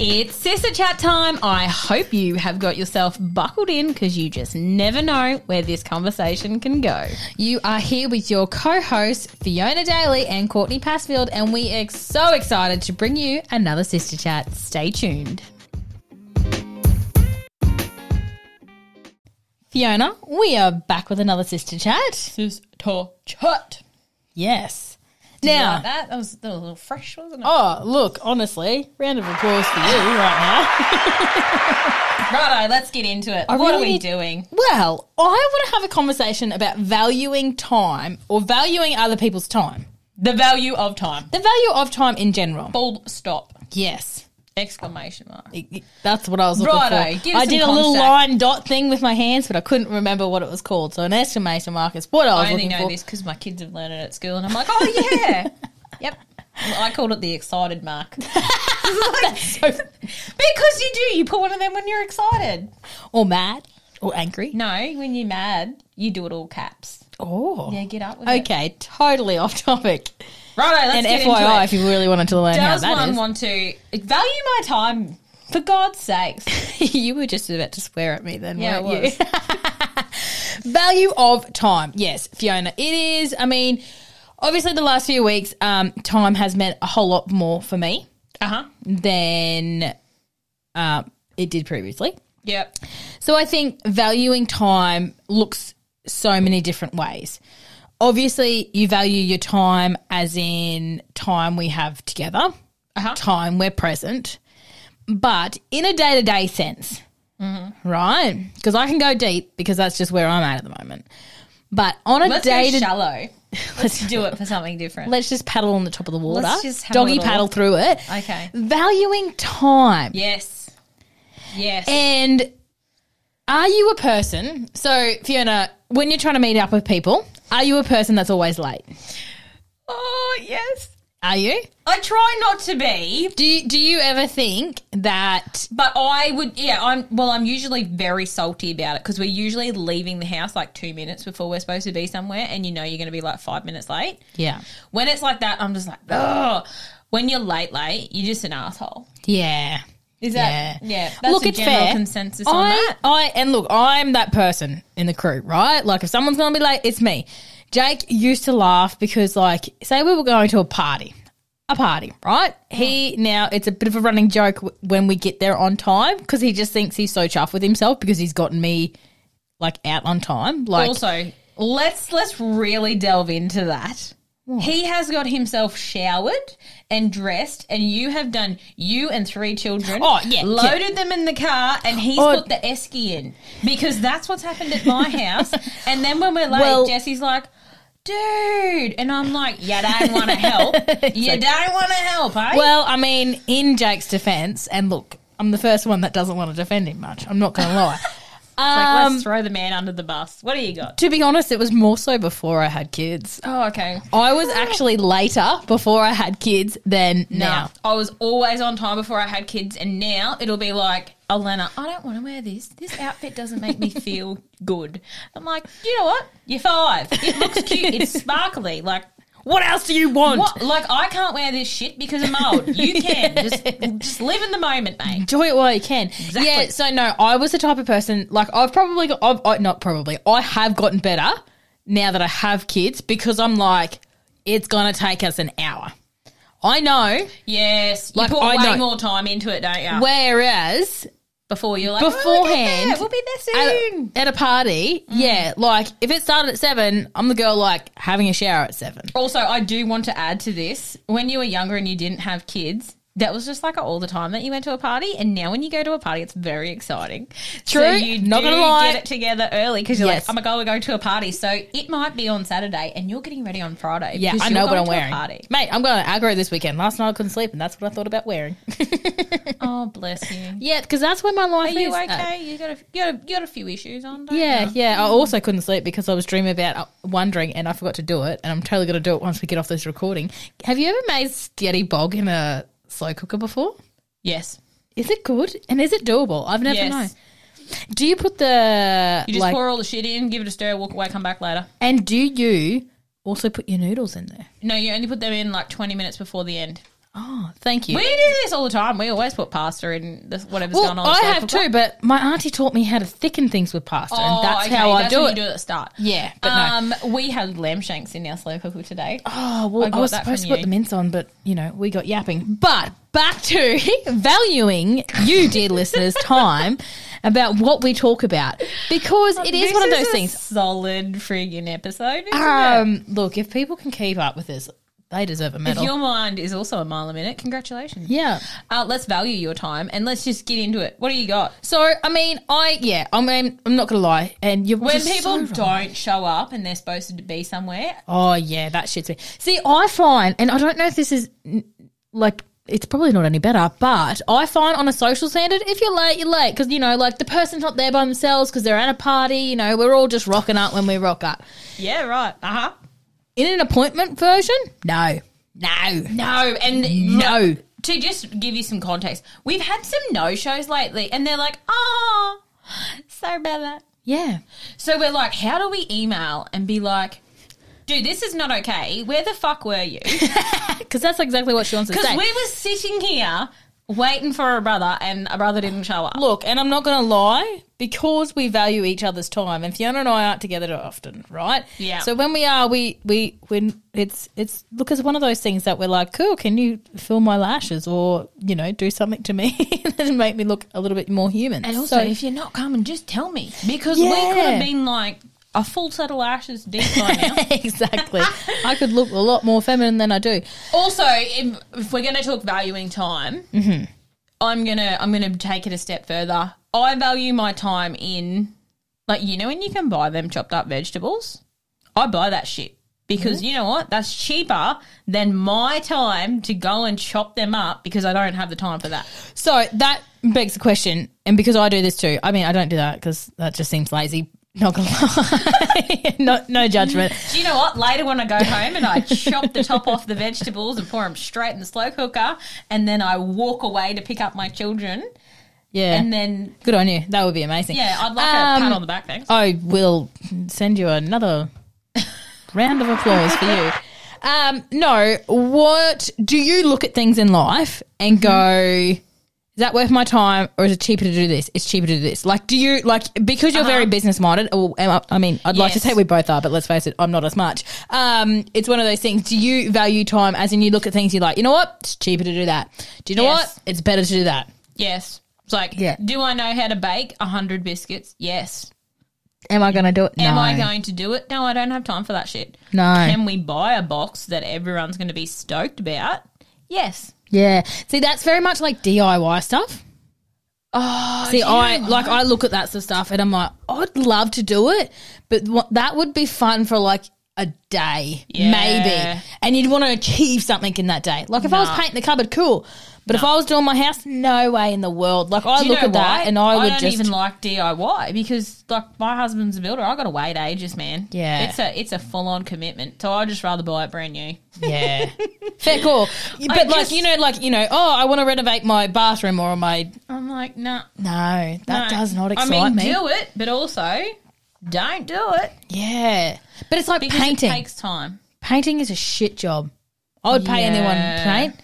It's Sister Chat time. I hope you have got yourself buckled in because you just never know where this conversation can go. You are here with your co hosts, Fiona Daly and Courtney Passfield, and we are so excited to bring you another Sister Chat. Stay tuned. Fiona, we are back with another Sister Chat. Sister Chat. Yes. Now, Now, like that? That was, that was a little fresh, wasn't it? oh, look, honestly, round of applause for you right now. Righto, let's get into it. I what are we doing? Well, I want to have a conversation about valuing time or valuing other people's time. The value of time. The value of time in general. Full stop. Yes. Exclamation mark. That's what I was looking Righto, for. give us I some did a little context. line dot thing with my hands, but I couldn't remember what it was called. So an exclamation mark is what I was I only looking know for. this because my kids have learned it at school, and I'm like, oh yeah, yep. I called it the excited mark So- because you do. You put one of them when you're excited. or mad or angry. No, when you're mad, you do it all caps. Oh. Yeah, get up with it. Okay, totally off topic. Righto, let's and get FYI, into if you really wanted to learn how Does that one is. want to value my time? For God's sakes. you were just about to swear at me then, Yeah, weren't it you? Value of time. Yes, Fiona. It is. I mean, obviously, the last few weeks, um, time has meant a whole lot more for me Uh huh. than um, it did previously. Yep. So I think valuing time looks so many different ways. Obviously, you value your time as in time we have together, Uh-huh. time we're present, but in a day to day sense, right? Because I can go deep because that's just where I'm at at the moment. But on a Let's day to shallow. Let's do it for something different. let's just paddle on the top of the water, Let's just doggy little- paddle through it. Okay. Valuing time. Yes. Yes. And are you a person? So, Fiona, when you're trying to meet up with people, are you a person that's always late? oh yes. Are you? I try not to be, Do you, do you ever think that? but I would. Yeah, I'm. Well, I'm usually very salty about it because we're usually leaving the house like two minutes before we're supposed to be somewhere, and you know you're going to be like five minutes late. Yeah. When it's like that, I'm just like, oh. When you're late, late, you're just an asshole. Yeah. Is that? Yeah. Yeah. That's look, a it's general fair. consensus on that. I and look, I'm that person in the crew, right? Like, if someone's to be late, it's me. Jake used to laugh because, like, say we were going to a party, a party, right? He now it's a bit of a running joke when we get there on time because he just thinks he's so chuffed with himself because he's gotten me like out on time. Like, also, let's let's really delve into that. He has got himself showered and dressed, and you have done you and three children. Oh, yeah, loaded them in the car, and he's Oh. put the esky in because that's what's happened at my house. And then when we're late, Well- Jesse's like. Dude, and I'm like, you don't want to help. you don't want to help, eh? Well, I mean, in Jake's defense, and look, I'm the first one that doesn't want to defend him much. I'm not going to lie. like, um, let's throw the man under the bus. What do you got? to be honest, it was more so before I had kids. Oh, okay. I was actually later before I had kids than No, now. I was always on time before I had kids, and now it'll be like, Elena, I don't want to wear this. This outfit doesn't make me feel good. I'm like, you know what? You're five. It looks cute. It's sparkly. Like, What else do you want? what? Like, I can't wear this shit because I'm old. You can. Just, just live in the moment, mate. Enjoy it while you can. Exactly. Yeah, so no, I was the type of person, like, I've probably got, I've, I, not probably, I have gotten better now that I have kids because I'm like, it's going to take us an hour. I know. Yes. You Like, put I way know- more time into it, don't you? Whereas Before you're like, "Oh, beforehand, we'll be there soon. at a party, mm. yeah, like if it started at seven, I'm the girl like having a shower at seven. Also, I do want to add to this. When you were younger and you didn't have kids, that was just like all the time that you went to a party. And now when you go to a party, it's very exciting. True. So you Not gonna lie. get it together early because you're Yes. like, oh my God, we're going to a party. So it might be on Saturday and you're getting ready on Friday. Yeah, I know what I'm wearing. Party. Mate, I'm going to aggro this weekend. Last night I couldn't sleep, and that's what I thought about wearing. Oh, bless you. yeah, because that's where my life Are you is. Uh, okay? You got a, you got a, you got a few issues on, don't yeah, you? yeah. I also couldn't sleep because I was dreaming about uh, wondering, and I forgot to do it. And I'm totally going to do it once we get off this recording. Have you ever made spaghetti bog in a slow cooker before? Yes. Is it good? And is it doable? I've never Yes. known. Do you put the You just like, pour all the shit in, give it a stir, walk away, come back later. and do you also put your noodles in there? No, you only put them in like 20 minutes before the end. Oh, thank you. We do this all the time. We always put pasta in the, whatever's well, going on. I have too, but my auntie taught me how to thicken things with pasta, Oh, and that's okay, how I that's do it. You do it at the start. Yeah, but no. um, we had lamb shanks in our slow cooker today. Oh, well, I I, was supposed to put the mince on, but, you know, we got yapping. But back to valuing you, dear listeners, time about what we talk about. Because it is This one of those a things. Solid friggin' episode. Isn't it? Um, look, if people can keep up with this, they deserve a medal. If your mind is also a mile a minute, congratulations. yeah. Uh, let's value your time and let's just get into it. What do you got? So, I mean, I, yeah, I mean, I'm not going to lie. And you're When people so don't show up and they're supposed to be somewhere, Oh yeah, that shits me. See, I find, and I don't know if this is like it's probably not any better, but I find on a social standard, if you're late, you're late because you know, like the person's not there by themselves because they're at a party. You know, we're all just rocking up when we rock up. yeah, right. Uh huh. In an appointment version, no, no, No, and no. to just give you some context, we've had some no shows lately, and they're like, "Oh, so bad." Yeah, So we're like, how do we email and be like, "Dude, this is not okay. Where the fuck were you?" because that's exactly what she wants to say. Because we were sitting here waiting for a brother, and a brother didn't show up. Look, and I'm not going to lie, because we value each other's time, and Fiona and I aren't together often, right? Yeah. So when we are, we we when it's it's look it's one of those things that we're like, cool, can you fill my lashes or you know do something to me and make me look a little bit more human? And also, So- if you're not coming, just tell me because we could have been like a full set of lashes deep by now. exactly, I could look a lot more feminine than I do. also, if, if we're going to talk valuing time, Mm-hmm. I'm gonna I'm gonna take it a step further. I value my time in like you know when you can buy them chopped up vegetables. I buy that shit because you know what? That's cheaper than my time to go and chop them up because I don't have the time for that. So that begs the question, and because I do this too, I mean, I don't do that because that just seems lazy. Not gonna lie, no, no judgment. Do you know what? Later when I go home and I chop the top off the vegetables and pour them straight in the slow cooker, and then I walk away to pick up my children, Yeah, and then good on you. That would be amazing. yeah, I'd like a Um, pat on the back, thanks. I will send you another round of applause for you. Um, no, what do you look at things in life and go? Is that worth my time, or is it cheaper to do this? It's cheaper to do this. Like, do you like because you're very business minded? Or I, mean, I'd like to Uh-huh. Say we both are, but let's face it, I'm not as much. Um, it's one of those things. Do you value time as in you look at things you're like, you know what, it's cheaper to do that. Do you know Yes. what, it's better to do that. Yes. It's like, Yeah. do I know how to bake a hundred biscuits? Yes. Am I going to do it? Am I going to do it? No, I don't have time for that shit. No. Can we buy a box that everyone's going to be stoked about? Yes. Yeah. See, that's very much like DIY stuff. Oh, See, I like I look at that sort of stuff and I'm like, I'd love to do it, but what, that would be fun for like a day, Yeah. maybe, and you'd want to achieve something in that day. Like if I was painting the cupboard, cool, but if I was doing my house, no way in the world. Like I Do you look know at that and I would don't just even like DIY because like my husband's a builder. I got to wait ages, man. Yeah. it's a it's a full on commitment. So I would just rather buy it brand new. yeah, fair call. But like just- you know, like you know, oh, I want to renovate my bathroom or my I'm like, nah, no, that no. does not excite I mean, me. do it, but also don't do it yeah, but it's like because painting. it takes time. painting is a shit job. I would pay Yeah. anyone to paint.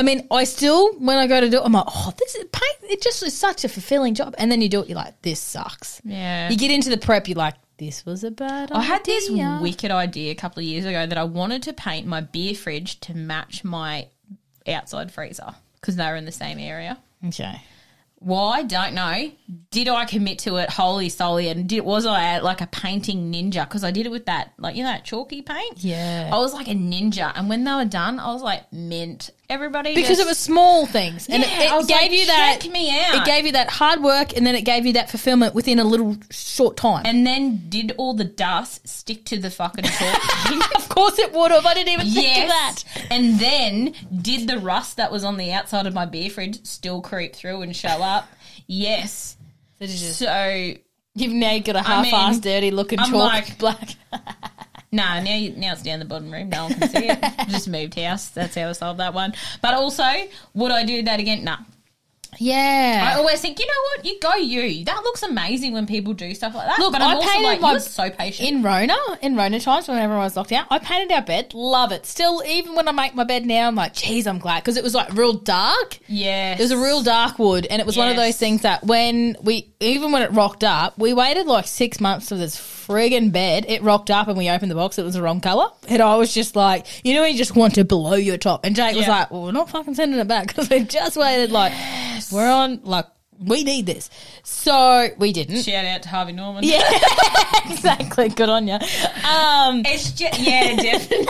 I mean, I still when I go to do it, I'm like, oh, this is paint. It just is such a fulfilling job. And then you do it, you're like, this sucks. Yeah. You get into the prep, you're like, this was a bad. I had this idea. wicked idea a couple of years ago that I wanted to paint my beer fridge to match my outside freezer because they were in the same area. Okay. Why? Don't know. Did I commit to it wholly solely? And did was I like a painting ninja? Because I did it with that, like you know, that chalky paint. Yeah. I was like a ninja, and when they were done, I was like mint. Everybody Because just- it was small things, and Yeah, it, it gave like, you that. check me out. It gave you that hard work, and then it gave you that fulfillment within a little short time. and then did all the dust stick to the fucking chalk? of course, it would have. I didn't even think of that. And then did the rust that was on the outside of my beer fridge still creep through and show up? Yes. So did you- So You've now got a half-assed, mean, dirty looking I'm chalk like- black. nah, now you, now it's down the bottom room. No one can see it. Just moved house. That's how I solved that one. But also, would I do that again? Nah. Yeah. I always think, you know what? You go you. That looks amazing when people do stuff like that. Look, but I'm I also painted like, my- you're so patient. in Rona, in Rona times when everyone was locked out, I painted our bed. Love it. Still, even when I make my bed now, I'm like, geez, I'm glad because it was like real dark. Yeah. It was a real dark wood, and it was one of those things that when we, even when it rocked up, we waited like six months for this friggin' bed. It rocked up, and we opened the box. It was the wrong color, and I was just like, you know, when you just want to blow your top. And Jake was like, well, we're not fucking sending it back because we just waited. Like, we're on like. We need this, so we didn't. Shout out to Harvey Norman. Yeah, exactly. Good on you. Um, It's just, yeah, definitely.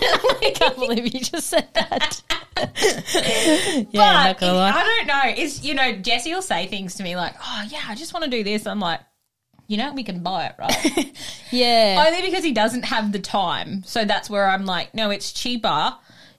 I can't believe you just said that. yeah, but not gonna it- lie. I don't know. It's you know, Jesse will say things to me like, "Oh yeah, I just want to do this." I'm like, you know, we can buy it, right? Yeah, Only because he doesn't have the time. So that's where I'm like, no, it's cheaper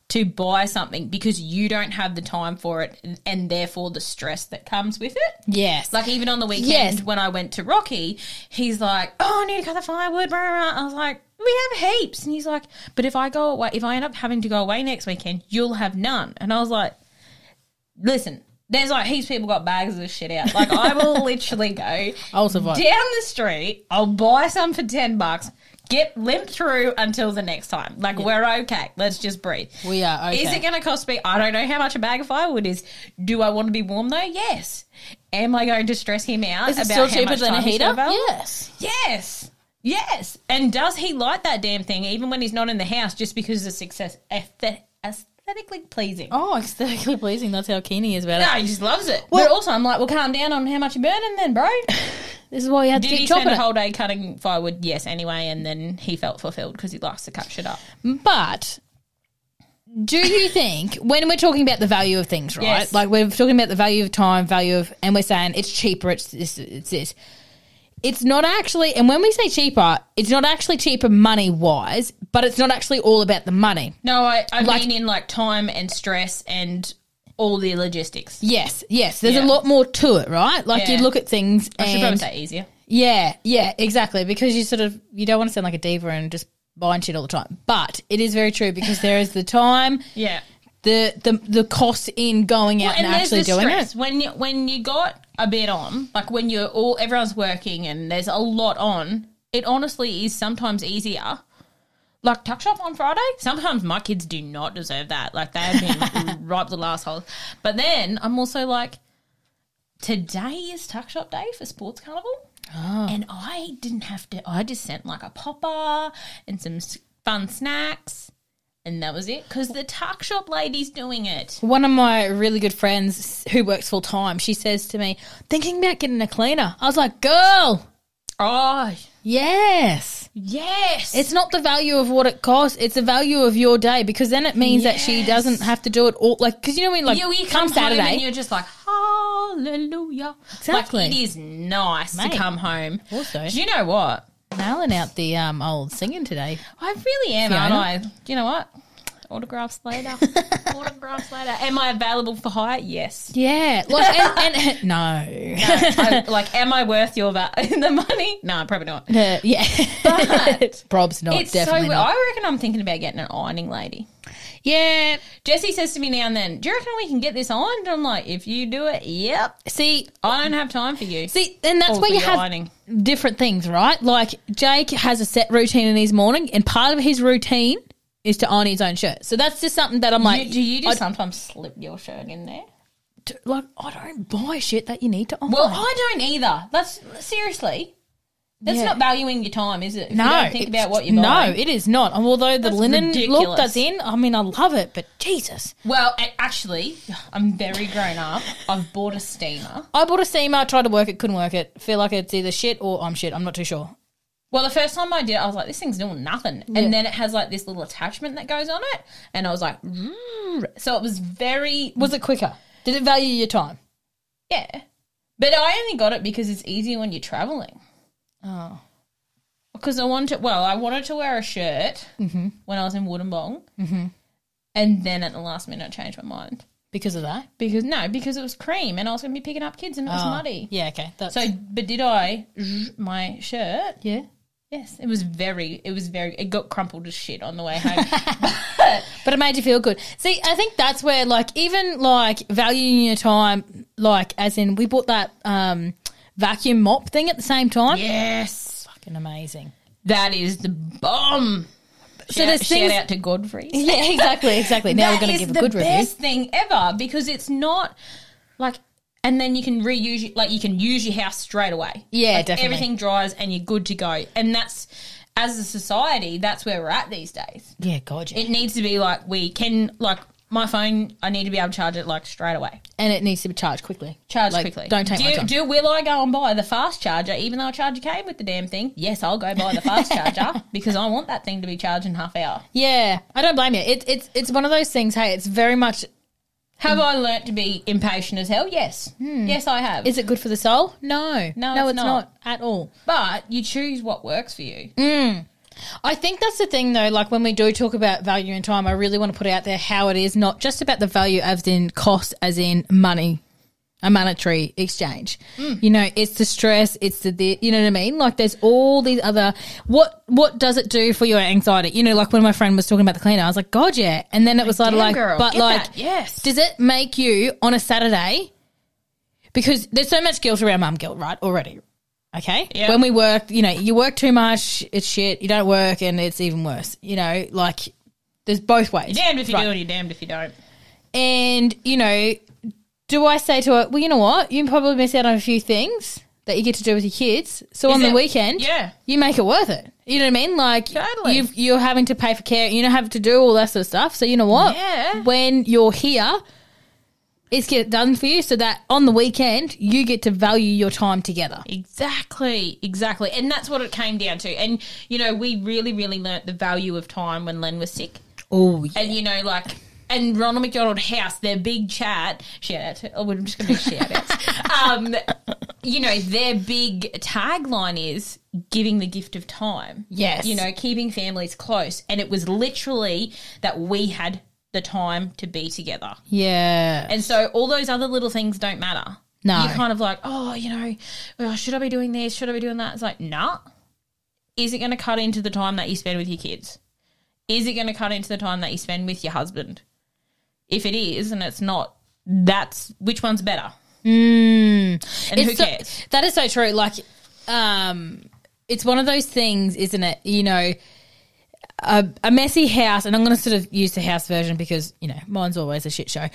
to buy something because you don't have the time for it, and, and therefore the stress that comes with it. yes. Like even on the weekend Yes. when I went to Rocky, he's like, "Oh, I need to cut the firewood." Blah, blah, blah. I was like, "We have heaps," and he's like, "But if I go away, if I end up having to go away next weekend, you'll have none." And I was like, "Listen." There's like heaps of people got bags of shit out. Like I will literally go I'll survive. down the street. I'll buy some for ten bucks. Get limp through until the next time. Like we're okay. Let's just breathe. We are okay. Is it going to cost me? I don't know how much a bag of firewood is. Do I want to be warm though? Yes. Am I going to stress him out Is it about still how cheaper much than a time he's heater? got available? Yes. Yes. Yes. And does he like that damn thing even when he's not in the house just because it's success aesthet- aesthetically pleasing? Oh, aesthetically pleasing. That's how keen he is about it. No, he just loves it. Well- but also, I'm like, well, calm down on how much you're burning then, bro. This is why you had to Did he spend a it. whole day cutting firewood? Yes, anyway, and then he felt fulfilled because he likes to cut shit up. But do you think when we're talking about the value of things, right? Yes. Like we're talking about the value of time, value of, and we're saying it's cheaper. It's this. It's this. It's not actually, and when we say cheaper, it's not actually cheaper money wise, but it's not actually all about the money. No, I, I Like- mean in like time and stress and all the logistics. Yes, yes. There's Yeah. a lot more to it, right? Like you look at things. I should probably say easier. Yeah, yeah, exactly. Because you sort of you don't want to sound like a diva and just buying shit all the time. But it is very true because there is the time, Yeah. the the the cost in going out and, there's actually doing stress. it. When you when you got a bit on, like when you're all everyone's working and there's a lot on, it honestly is sometimes easier. Like tuck shop on Friday. Sometimes my kids do not deserve that. Like they have been ripe last hole. But then I'm also like, today is tuck shop day for sports carnival, oh. and I didn't have to. I just sent like a popper and some fun snacks. And that was it because the tuck shop lady's doing it. One of my really good friends who works full time, she says to me, "Thinking about getting a cleaner." I was like, "Girl, Oh, yes." yes. It's not the value of what it costs; it's the value of your day because then it means that she doesn't have to do it all. Like, because you know when like you, you come come Saturday, and you're just like, hallelujah. Exactly. Like, it is nice Mate. to come home. Also- Do you know what? nailing out the um old singing today. I really am, Fiona? aren't I? Do you know what? Autographs later. Autographs later. Am I available for hire? Yes. Yeah, like and, and no, I- like, am I worth your va- the money? No, probably not. Uh, yeah, But Prob's not it's so. definitely not. I reckon I'm thinking about getting an ironing lady. Yeah, Jesse says to me now and then, "Do you reckon we can get this ironed?" I'm like, "If you do it, yep. see, I don't have time for you." see, and that's Or where you have ironing. different things, right? Like Jake has a set routine in his morning, and part of his routine is to iron his own shirt. So that's just something that I'm like, You- do you just I- sometimes slip your shirt in there? d- like I don't buy shit that you need to iron. Well, I don't either. That's seriously. That's Yeah. not valuing your time, is it? If no, you don't think about what you're no, buying. it is not. And although the That's linen look ridiculous. that's in, I mean, I love it, but Jesus, Well, actually, I'm very grown up. I've bought a steamer. I bought a steamer, I tried to work it, couldn't work it. Feel like it's either shit or I'm shit. I'm not too sure. Well, the first time I did, it, I was like, "This thing's doing nothing," Yeah. and then it has like this little attachment that goes on it, and I was like, "Rrrr." so it was very Was it quicker? Did it value your time? yeah. But I only got it because it's easier when you're traveling. Oh, because I wanted. Well, I wanted to wear a shirt when I was in Wollongong, mm-hmm. and then at the last minute, I changed my mind because of that. because no, because it was cream, and I was going to be picking up kids, and it was Oh, muddy. Yeah, okay. That's, So, but did I my shirt? yeah. Yes, it was very. It was very. It got crumpled as shit on the way home. But it made you feel good. See, I think that's where like even like valuing your time, like as in we bought that um vacuum mop thing at the same time. Yes. Fucking amazing. That is the bomb. So shout, there's shout things- out to Godfrey. Yeah, exactly, exactly. Now we're going to give a good review. best thing ever because it's not like, and then you can reuse like you can use your house straight away. Yeah, Like, definitely. Everything dries and you're good to go. And that's as a society, that's where we're at these days. Yeah, God, yeah. It needs to be like we can like my phone. I need to be able to charge it like straight away. and it needs to be charged quickly. Charge Like, quickly. Don't take do, my time. Do will I go and buy the fast charger, even though I charge a charger came with the damn thing? Yes, I'll go buy the fast charger because I want that thing to be charged in half hour. yeah, I don't blame you. It, it's it's one of those things. Hey, it's very much. Have I learnt to be impatient as hell? Yes. Yes, I have. Hmm. Is it good for the soul? No, No, it's not. not at all. but you choose what works for you. I think that's the thing, though. Like when we do talk about value and time, I really want to put out there how it is not just about the value as in cost, as in money, a monetary exchange. Mm. You know, it's the stress, it's the, the, you know what I mean. Like there's all these other. What what does it do for your anxiety? You know, like when my friend was talking about the cleaner, I was like, God, yeah. And then it was like, like, girl, but like, that, yes. does it make you on a Saturday? Because there's so much guilt around mum guilt, right? Already. Okay. Yeah. When we work, you know, you work too much, it's shit. You don't work, and it's even worse. You know, like there's both ways. You're damned if you Right. do and you're damned if you don't. And you know, do I say to her, well, you know what? You probably miss out on a few things that you get to do with your kids. So on the it- weekend, Yeah. you make it worth it. You know what I mean? Like Totally. you've, you're having to pay for care. You don't have to do all that sort of stuff. So you know what? Yeah. When you're here, it's get it done for you, so that on the weekend you get to value your time together. Exactly, exactly. And that's what it came down to. And, you know, we really, really learnt the value of time when Len was sick. Oh yeah. And, you know, like, and Ronald McDonald House, their big chat, shout out to, oh, I'm just going to shout outs. um, you know, their big tagline is giving the gift of time. Yes. You know, keeping families close. And it was literally that we had the time to be together. Yeah. And so all those other little things don't matter. No. You're kind of like, oh, you know, well, should I be doing this? Should I be doing that? It's like, nah. Is it going to cut into the time that you spend with your kids? Is it going to cut into the time that you spend with your husband? If it is and it's not, that's which one's better? And who It's so- cares? that is so true. Like, um, it's one of those things, isn't it? You know, a, a messy house, and I'm going to sort of use the house version because you know mine's always a shit show.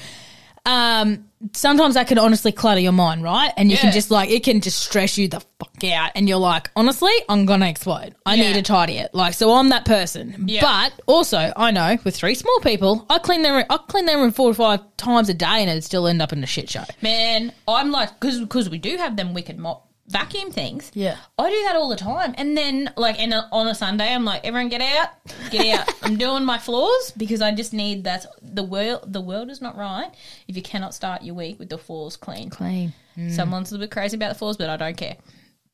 Um, sometimes that can honestly clutter your mind, right? And you can just like it can just stress you the fuck out, and you're like, honestly, I'm gonna explode. I Yeah. need to tidy it. Like, so I'm that person. Yeah. But also, I know with three small people, I clean their I clean their room four to five times a day, and it still end up in a shit show. Man, I'm like, because we do have them wicked mop vacuum things. Yeah. I do that all the time. And then, like, and on a Sunday, I'm like, everyone get out, get out. I'm doing my floors because I just need that. The world, the world is not right if you cannot start your week with the floors clean. Clean. Hmm. Someone's a little bit crazy about the floors, but I don't care.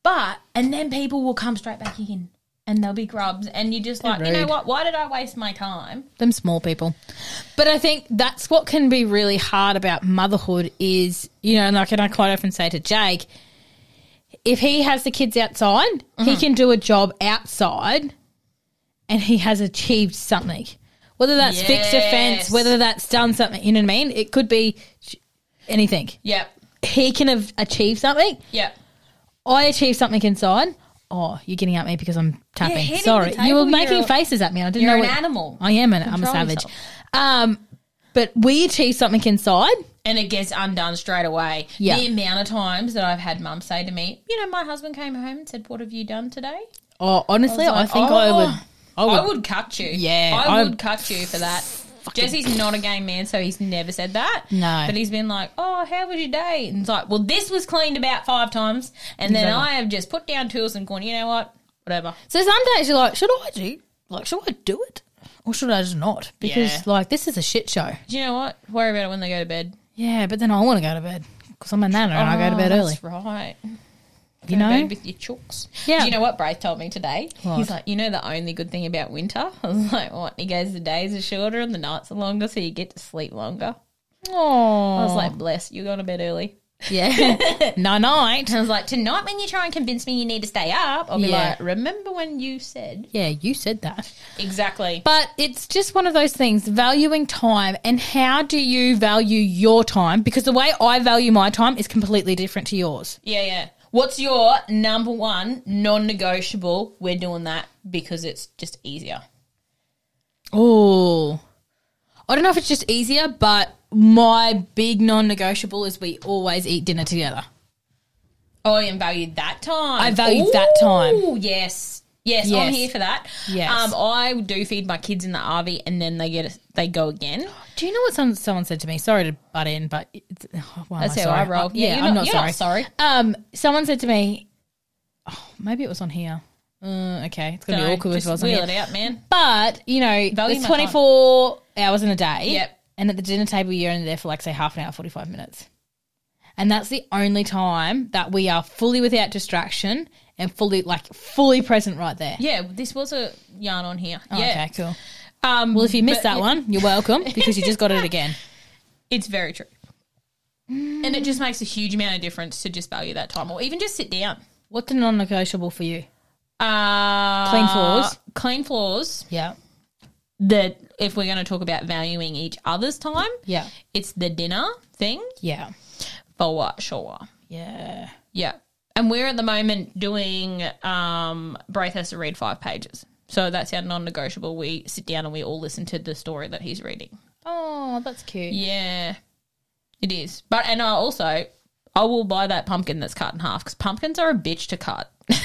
But, and then people will come straight back in and they'll be grubs. And you're just like, you know what? Why did I waste my time? them small people. But I think that's what can be really hard about motherhood is, you know, like, and I quite often say to Jake, if he has the kids outside, he can do a job outside and he has achieved something. Whether that's fixed a fence, whether that's done something, you know what I mean? It could be anything. Yep. He can have achieved something. Yep. I achieved something inside. Oh, you're getting at me because I'm tapping. hitting Sorry, you were making you're- faces at me. I didn't know. You're an what- animal. I am an I'm a savage. yourself. Um, but we achieve something inside. and it gets undone straight away. Yeah. The amount of times that I've had mum say to me, you know, my husband came home and said, "What have you done today?" Oh, honestly, I, like, think I oh, would. I would. I would cut you. Yeah, I I- would cut you for that. Jesse's not a game man, so he's never said that. No. but he's been like, "Oh, how was your day?" And it's like, "Well, this was cleaned about five times, and then Exactly. I have just put down tools and gone, you know what, whatever." So some days you're like, should I do? Like, should I do it, or should I just not? Because Yeah. like this is a shit show. Do you know what? Worry about it when they go to bed. Yeah, but then I want to go to bed because I'm a nana and I go to oh, bed Oh, early. That's right. You Go to know? bed with your chooks. Yeah. Do you know what Braith told me today? What? He's like, you know, the only good thing about winter. I was like, what? He goes, the days are shorter and the nights are longer, so you get to sleep longer. Oh, I was like, bless, you're going to bed early. Yeah. no night. I was like, tonight when you try and convince me you need to stay up, I'll be Yeah. like, remember when you said Yeah, you said that. exactly. But it's just one of those things, valuing time and how do you value your time? Because the way I value my time is completely different to yours. Yeah, yeah. What's your number one non-negotiable? We're doing that because it's just easier. Oh. I don't know if it's just easier, but my big non negotiable is we always eat dinner together. Oh, and valued that time. I valued that time. Oh, yes. Yes, I'm here for that. Yes. Um, I do feed my kids in the RV and then they get they go again. Do you know what some, someone said to me? Sorry to butt in, but it's, oh, That's I how I roll. Uh, Yeah, yeah, you're I'm not- not, sorry. not sorry. Um, someone said to me, oh, maybe it was on here. Uh, okay, it's gonna be awkward just it was on wheel it out, man. But you know, Value it's my time. 24 hours in a day. Yep. And at the dinner table, you're only there for like say half an hour, 45 minutes. And that's the only time that we are fully without distraction and fully like fully present right there. Yeah, this was a yarn on here. Oh, yeah. Okay, cool. Um, Well, if you missed but that one, you're welcome because you just got it again. It's very true. And it just makes a huge amount of difference to just value that time or even just sit down. What's the non-negotiable for you? Uh, Clean floors. Clean floors. Yeah. That if we're going to talk about valuing each other's time, Yeah. it's the dinner thing Yeah. for what? Sure. Yeah. Yeah. And we're at the moment doing, um, Braith has to read five pages. So that's our non negotiable. We sit down and we all listen to the story that he's reading. Oh, that's cute. Yeah, it is. But, and I also, I will buy that pumpkin that's cut in half because pumpkins are a bitch to cut.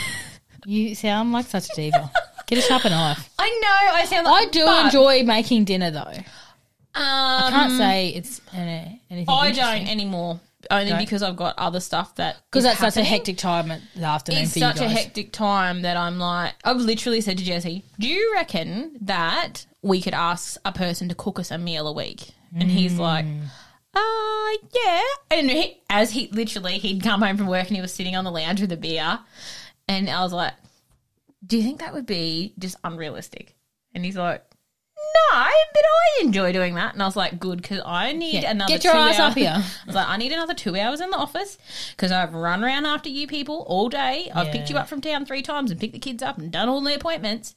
You sound like such a diva. Get a sharper knife. I know. I sound Like, I do but, enjoy making dinner though. Um, Can't say it's uh, anything. I don't anymore. Only Don't? because I've got other stuff that because that's such a hectic time at the afternoon It's such a hectic time that I'm like, I've literally said to Jesse, "Do you reckon that we could ask a person to cook us a meal a week?" And he's like, "Uh, yeah." And he, as he literally, he'd come home from work and he was sitting on the lounge with a beer, and I was like, "Do you think that would be just unrealistic?" And he's like. No, but I enjoy doing that, and I was like, "Good," because I need Yeah. another. Get your two ass hours. up here. I was like, I need another two hours in the office because I've run around after you people all day. I've picked you Yeah. up from town three times and picked the kids up and done all the appointments.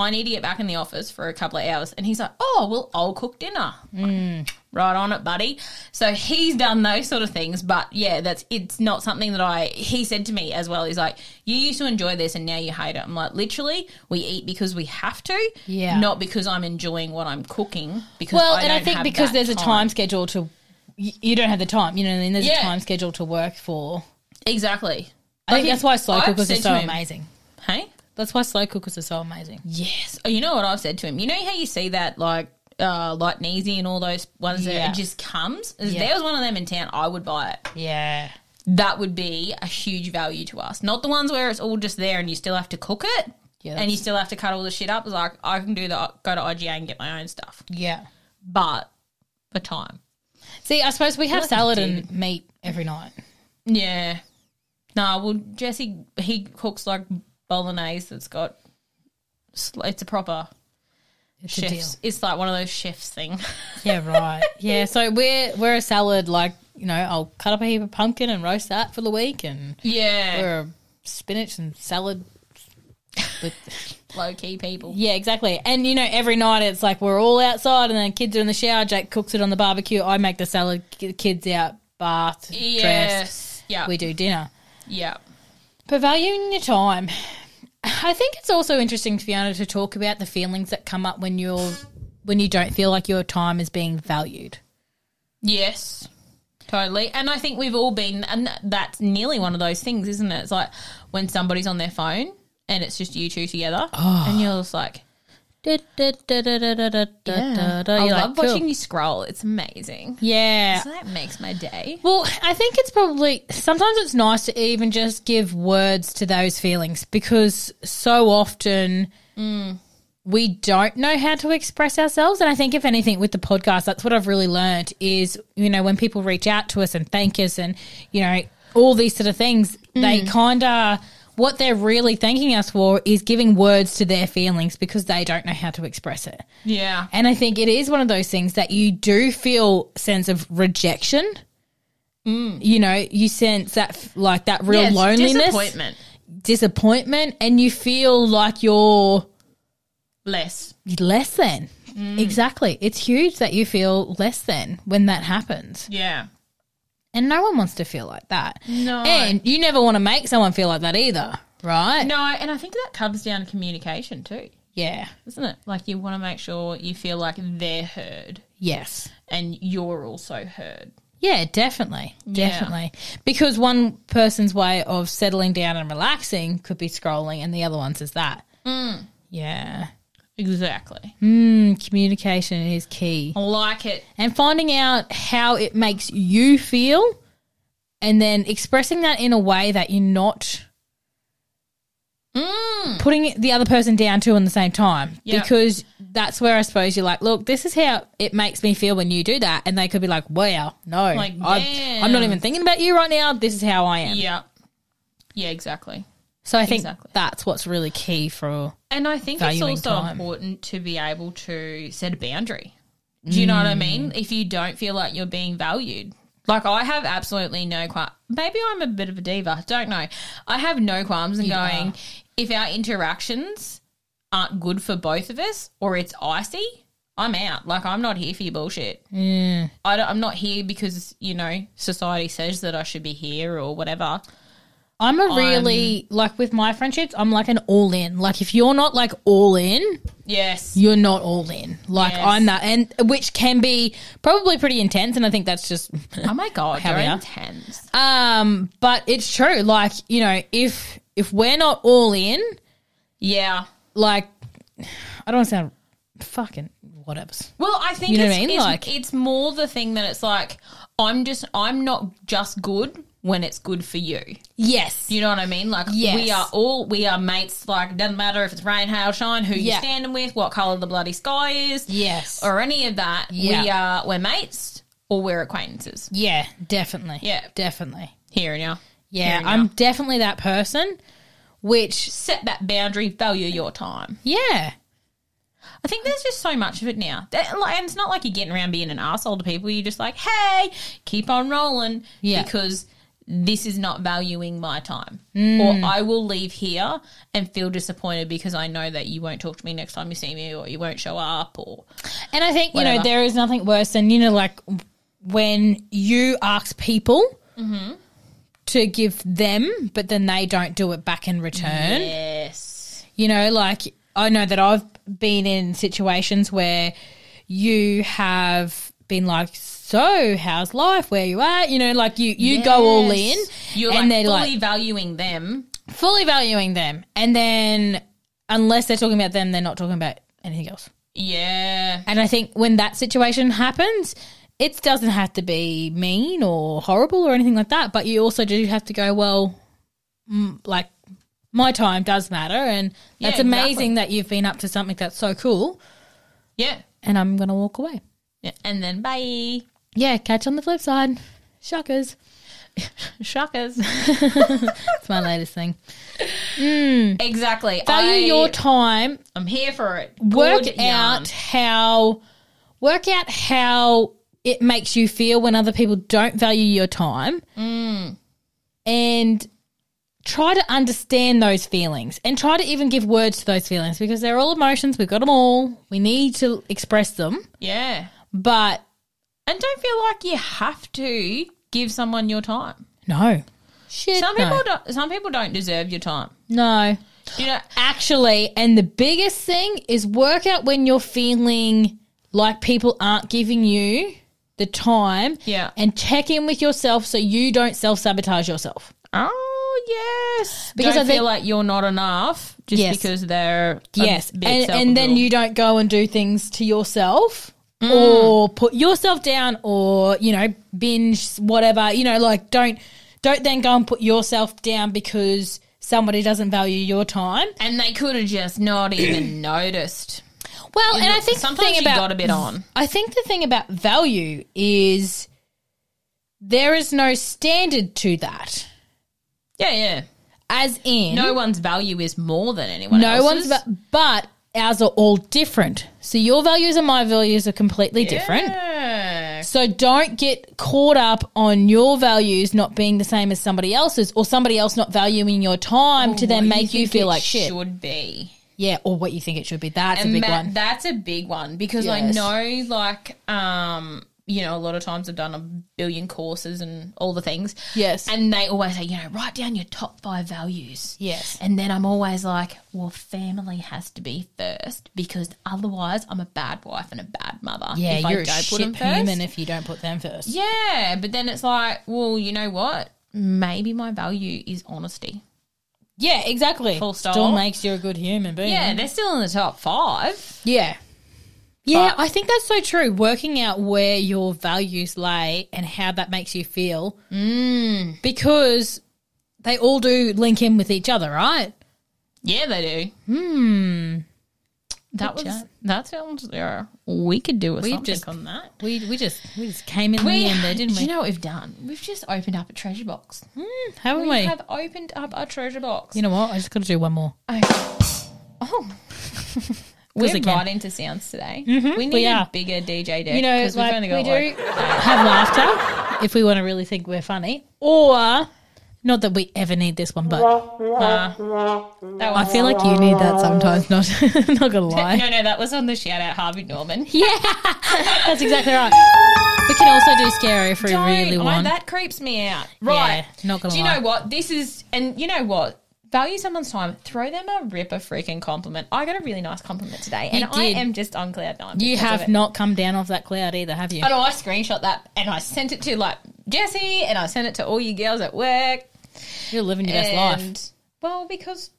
I need to get back in the office for a couple of hours. And he's like, Oh, well, I'll cook dinner. Mm. Right on it, buddy. So he's done those sort of things. But yeah, that's it's not something that I he said to me as well. He's like, You used to enjoy this and now you hate it. I'm like, literally, we eat because we have to. Yeah. Not because I'm enjoying what I'm cooking. Because Well, I and I think because there's a time schedule to, you, don't have the time. You know, what I mean, there's Yeah. a time schedule to work for. Exactly. I think that's why slow cookers are so amazing. Hey? That's why slow cookers are so amazing. Yes. Oh, you know what I've said to him? You know how you see that like uh light and easy and all those ones that it just comes? If Yeah. there was one of them in town, I would buy it. Yeah. That would be a huge value to us. Not the ones where it's all just there and you still have to cook it. Yeah, and you still have to cut all the shit up. It's like I can do the go to IGA and get my own stuff. Yeah. But the time. See, I suppose we have salad and meat every night. Yeah. No, well Jesse he cooks like bolognese that's got it's a proper It's a chef's it's like one of those chefs thing. Yeah, right. yeah, so we're we're a salad like you know I'll cut up a heap of pumpkin and roast that for the week, and yeah. we're a spinach and salad. With low key people. yeah, exactly. And you know every night it's like we're all outside, and then kids are in the shower. Jake cooks it on the barbecue. I make the salad. The kids out, bath. Yes. Yeah. We do dinner. yeah. But valuing your time. I think it's also interesting, Fiona, to talk about the feelings that come up when you're when you don't feel like your time is being valued. Yes. Totally. And I think we've all been, and that's nearly one of those things, isn't it? It's like when somebody's on their phone and it's just you two together, oh. and you're just like, I love watching you scroll. It's amazing. Yeah. So that makes my day. Well, I think it's probably sometimes it's nice to even just give words to those feelings because so often mm. we don't know how to express ourselves. And I think if anything with the podcast, that's what I've really learned is, you know, when people reach out to us and thank us and, you know, all these sort of things, mm. they kind of what they're really thanking us for is giving words to their feelings because they don't know how to express it. Yeah. And I think it is one of those things that you do feel sense of rejection You know, you sense that like that real Yeah, loneliness, disappointment. disappointment, and you feel like you're Less. less than. Mm. Exactly. It's huge that you feel less than when that happens. Yeah. And no one wants to feel like that. No. And you never want to make someone feel like that either, right? No, and I think that comes down to communication too, Yeah. isn't it? Like you want to make sure you feel like they're heard Yes. and you're also heard. Yeah, definitely. Yeah. Definitely. Because one person's way of settling down and relaxing could be scrolling, and the other one's is that. Mm. Yeah. Exactly. Mm, communication is key. I like it. And finding out how it makes you feel and then expressing that in a way that you're not Mm. putting the other person down too in the same time. Yeah. Because that's where I suppose you're like, look, this is how it makes me feel when you do that. And they could be like, wow, no, Like, I'm. I'm not even thinking about you right now. This is how I am. Yeah. Yeah, exactly. So I think Exactly. that's what's really key for. And I think it's also time. important to be able to set a boundary. Do you know what I mm. mean? If you don't feel like you're being valued. Like I have absolutely no qualms. Maybe I'm a bit of a diva. Don't know. I have no qualms in You going are. if our interactions aren't good for both of us or it's icy, I'm out. Like I'm not here for your bullshit. Yeah. I don't, I'm not here because you know society says that I should be here or whatever. I'm a really, like with my friendships, I'm like an all in. Like if you're not like all in, Yes. you're not all in. Like Yes. I'm that. And which can be probably pretty intense. And I think that's just. Oh my god, How you're we are. intense. Um, but it's true. Like, you know, if if we're not all in, Yeah. like I don't want to sound fucking whatever's. Well, I think You know it's, what I mean? it's, Like- it's more the thing that it's like I'm just I'm not just good when it's good for you. Yes. You know what I mean? Like Yes. we are all we are mates. Like doesn't matter if it's rain, hail, shine, who Yeah. you're standing with, what color the bloody sky is, Yes. or any of that. Yeah. We are we're mates or we're acquaintances. yeah, definitely. Yeah. Definitely. Here and now. Yeah, and I'm now. definitely that person which set that boundary. Value your time. yeah. I think there's just so much of it now. And it's not like you're getting around being an asshole to people. You're just like, hey, keep on rolling. Yeah. Because this is not valuing my time. Mm. Or I will leave here and feel disappointed because I know that you won't talk to me next time you see me or you won't show up or. And I think, you know, there is nothing worse than, you know, like when you ask people Mm-hmm. to give them, but then they don't do it back in return. Yes. You know, like I know that I've been in situations where you have been like, so how's life? Where you at? You know, like you, you go all in You're and like fully like valuing them. fully valuing them. And then unless they're talking about them, they're not talking about anything else. Yeah. And I think when that situation happens, it doesn't have to be mean or horrible or anything like that. But you also do have to go, well, mm, like my time does matter. And Yeah, that's amazing that you've been up to something that's so cool. Yeah. And I'm going to walk away. yeah. And then bye. Yeah, catch on the flip side. Shockers. Shockers. It's my latest thing. exactly. Value I, your time. I'm here for it. Work yarn. out how work out how it makes you feel when other people don't value your time. Mm. And try to understand those feelings and try to even give words to those feelings because they're all emotions. We've got them all. We need to express them. Yeah. But And don't feel like you have to give someone your time. no. Shit. Some no. people don't some people don't deserve your time. No. You know Actually, and the biggest thing is work out when you're feeling like people aren't giving you the time. Yeah. And check in with yourself so you don't self sabotage yourself. Oh yes. Because Because don't I think- feel like you're not enough just Yes. because they're a Yes. bit And, and then you don't go and do things to yourself Mm. or put yourself down or, you know, binge, whatever. You know, like don't don't then go and put yourself down because somebody doesn't value your time. and they could have just not even noticed. Well, and I think sometimes the thing you about got a bit on. I think the thing about value is there is no standard to that. Yeah, yeah. As in, No one's value is more than anyone no one's, else's. va- but ours are all different. So your values and my values are completely different. Yeah. So don't get caught up on your values not being the same as somebody else's or somebody else not valuing your time to then make you think feel like shit. Should be. Yeah, or what you think it should be. That's And a big ma- one. That's a big one because I know, like, um, you know, a lot of times I've done a billion courses and all the things. Yes. And they always say, you know, write down your top five values. Yes. And then I'm always like, well, family has to be first because otherwise I'm a bad wife and a bad mother. yeah, if you're I a don't shit put them first. human if you don't put them first. Yeah, but then it's like, well, you know what? Maybe my value is honesty. Yeah, exactly. Full stop. Still makes you a good human being. Yeah, they're still in the top five. Yeah. Yeah, But- I think that's so true. Working out where your values lay and how that makes you feel. Mm. Because they all do link in with each other, right? Yeah, they do. Hmm. That Good was chat. that sounds. Yeah, we could do a We something just- on that. We we just we just came in We the end there, didn't Do we? you know what we've done? We've just opened up a treasure box. Haven't We we? have opened up a treasure box. you know what? I just got to do one more. oh, we're I right into sounds today. we need we a bigger DJ deck. You know, like we've we only do like have laughter if we want to really think we're funny, or not that we ever need this one, but uh, that I feel like you need that sometimes. Not not gonna lie. no, no, that was on the shout out Harvey Norman. Yeah, that's exactly right. We can also do scary if we Don't. really I- want. that creeps me out. Right. Yeah, not gonna lie. Do you lie. know what? This is, and you know what? Value someone's time. Throw them a ripper freaking compliment. I got a really nice compliment today, and I am just on cloud nine. you have not come down off that cloud either, have you? I know. I screenshot that and I sent it to like Jesse, and I sent it to all you girls at work. You're living your best life. well, because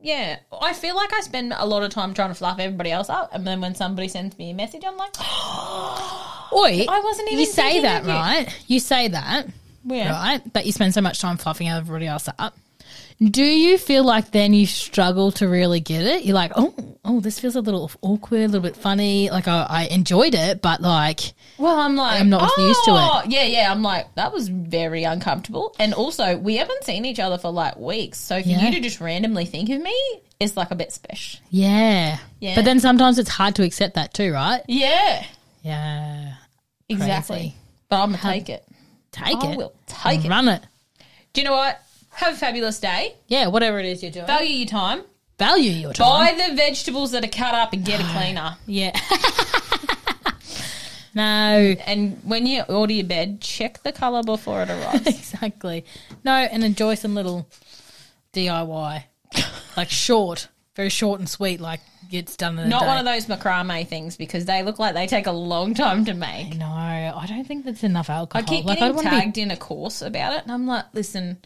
yeah, I feel like I spend a lot of time trying to fluff everybody else up, and then when somebody sends me a message, I'm like, Oi, I wasn't even You say that, you. right? You say that, yeah. right? That you spend so much time fluffing everybody else up. Do you feel like then you struggle to really get it? You're like, oh, oh, this feels a little awkward, a little bit funny. Like I, I enjoyed it, but like, Well, I'm like, I'm not used to it. "Oh," Yeah, yeah. I'm like, that was very uncomfortable. And also, we haven't seen each other for like weeks. So for Yeah. you to just randomly think of me is like a bit special. yeah, Yeah. But then sometimes it's hard to accept that too, right? Yeah, Yeah, exactly. Crazy. But I'm to take it. take it. I it, will take it. run it. Do you know what? Have a fabulous day. Yeah, whatever it is you're doing, Value your time. value your time. Buy the vegetables that are cut up and get a cleaner. Yeah. no, And when you order your bed, check the colour before it arrives. exactly. No, and enjoy some little DIY, like short, very short and sweet. Like it's done in a Not day. one of those macrame things because they look like they take a long time to make. No, I don't think that's enough alcohol. I keep like, getting don't wanna be- tagged in a course about it, and I'm like, listen,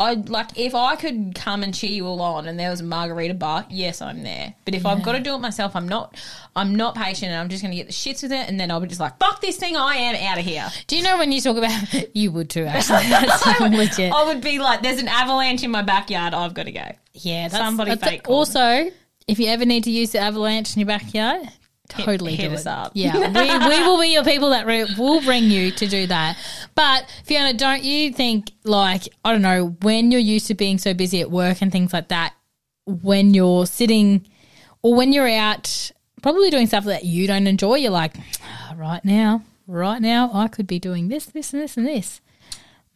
I like if I could come and cheer you all on, and there was a margarita bar, yes, I'm there. But if I've got to do it myself, I'm not. I'm not patient, and I'm just going to get the shits with it, and then I'll be just like, fuck this thing, I am out of here. Do you know when you talk about you would too? Actually, that's legit. I would be like, there's an avalanche in my backyard, I've got to go. yeah, that's, somebody that's- fake Also, if you ever need to use the avalanche in your backyard. Totally hit do us it. up. Yeah, we, we will be your people that re- will bring you to do that. But Fiona, don't you think like I don't know when you're used to being so busy at work and things like that, when you're sitting or when you're out probably doing stuff that you don't enjoy, you're like, "Ah, right now, right now, I could be doing this, this, and this, and this,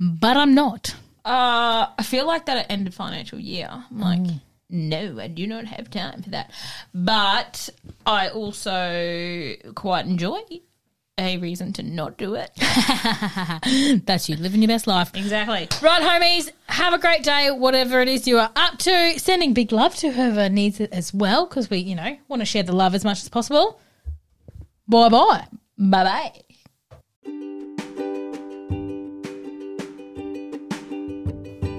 but I'm not. Uh, I feel like that at end of financial year. I'm like, no, I do not have time for that. But I also quite enjoy a reason to not do it. That's you living your best life. Exactly. Right, homies, have a great day, whatever it is you are up to. Sending big love to whoever needs it as well, because we, you know, want to share the love as much as possible. Bye bye. Bye bye.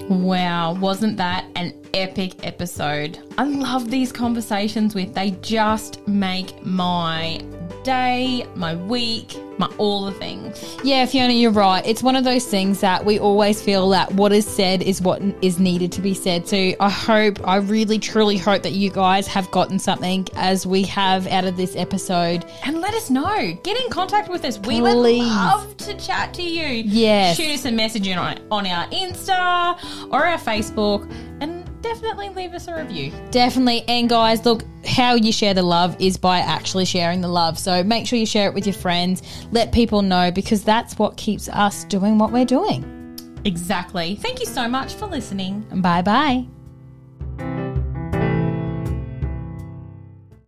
Wow, wasn't that an epic episode? I love these conversations with they just make my day, my week, my all the things. Yeah, Fiona, you're right. It's one of those things that we always feel that what is said is what is needed to be said. So I hope, I really truly hope that you guys have gotten something as we have out of this episode. And let us know. Get in contact with us. We would love to chat to you. Yes. Shoot us a message on, on our Insta or our Facebook. And definitely leave us a review. Definitely. And guys, look, how you share the love is by actually sharing the love. So make sure you share it with your friends. Let people know because that's what keeps us doing what we're doing. Exactly. Thank you so much for listening. Bye bye.